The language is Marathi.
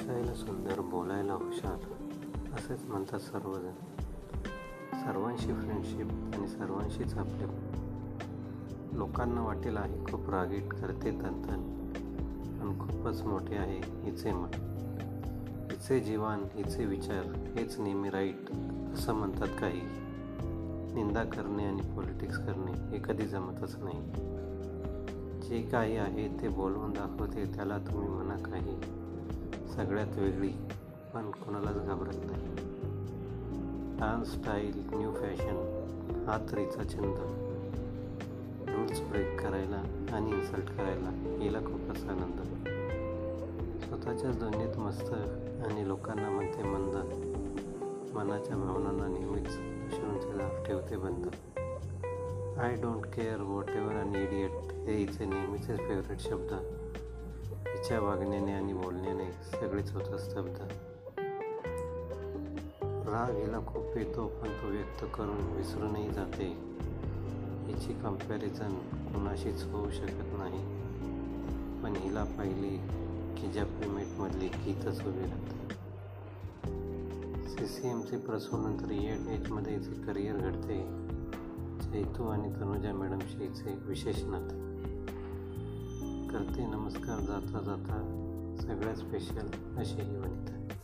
दिसायला सुंदर बोलायला हुशार असेच म्हणतात सर्वजण. सर्वांशी फ्रेंडशिप आणि सर्वांशीच आपले लोकांना वाटेल आहे खूप रागीट करते तनतन. पण खूपच मोठे आहे हिचे मन. हिचे जीवन हिचे विचार हेच नेहमी राईट असं म्हणतात काही. निंदा करणे आणि पॉलिटिक्स करणे हे कधी जमतच नाही. जे काही आहे ते बोलवून दाखवते त्याला तुम्ही म्हणा काही. सगळ्यात वेगळी पण कोणालाच घाबरत नाही. डान्स स्टाईल न्यू फॅशन हा तरीचा छंद. रूल्स ब्रेक करायला आणि इन्सल्ट करायला हिला खूपच आनंद. स्वतःच्याच दोन्हीत मस्त आणि लोकांना म्हणते मंद. मनाच्या भावनांना नेहमीच अश्रूंचे ठेवते बंद. I don't care whatever आणि इडियट हे हिचे नेहमीचे फेवरेट शब्द. हिच्या वागण्याने आणि बोलण्याने. सगळेच होतं स्तब्ध राग हिला खूप येतो पण तो व्यक्त करून विसरूनही जाते. हिची कंपॅरिझन कुणाशीच होऊ शकत नाही. पण हिला पाहिली की ज्या पेमेंटमधली गीतच उभी राहते. सी सी एमचे प्रसूनंतर एट एजमध्ये हिचे करिअर घडते. चैतू आणि तनुजा मॅडमशी हिचे विशेष नाते. करते नमस्कार जाता जाता. सगळ्यात स्पेशल अशी ही वनिता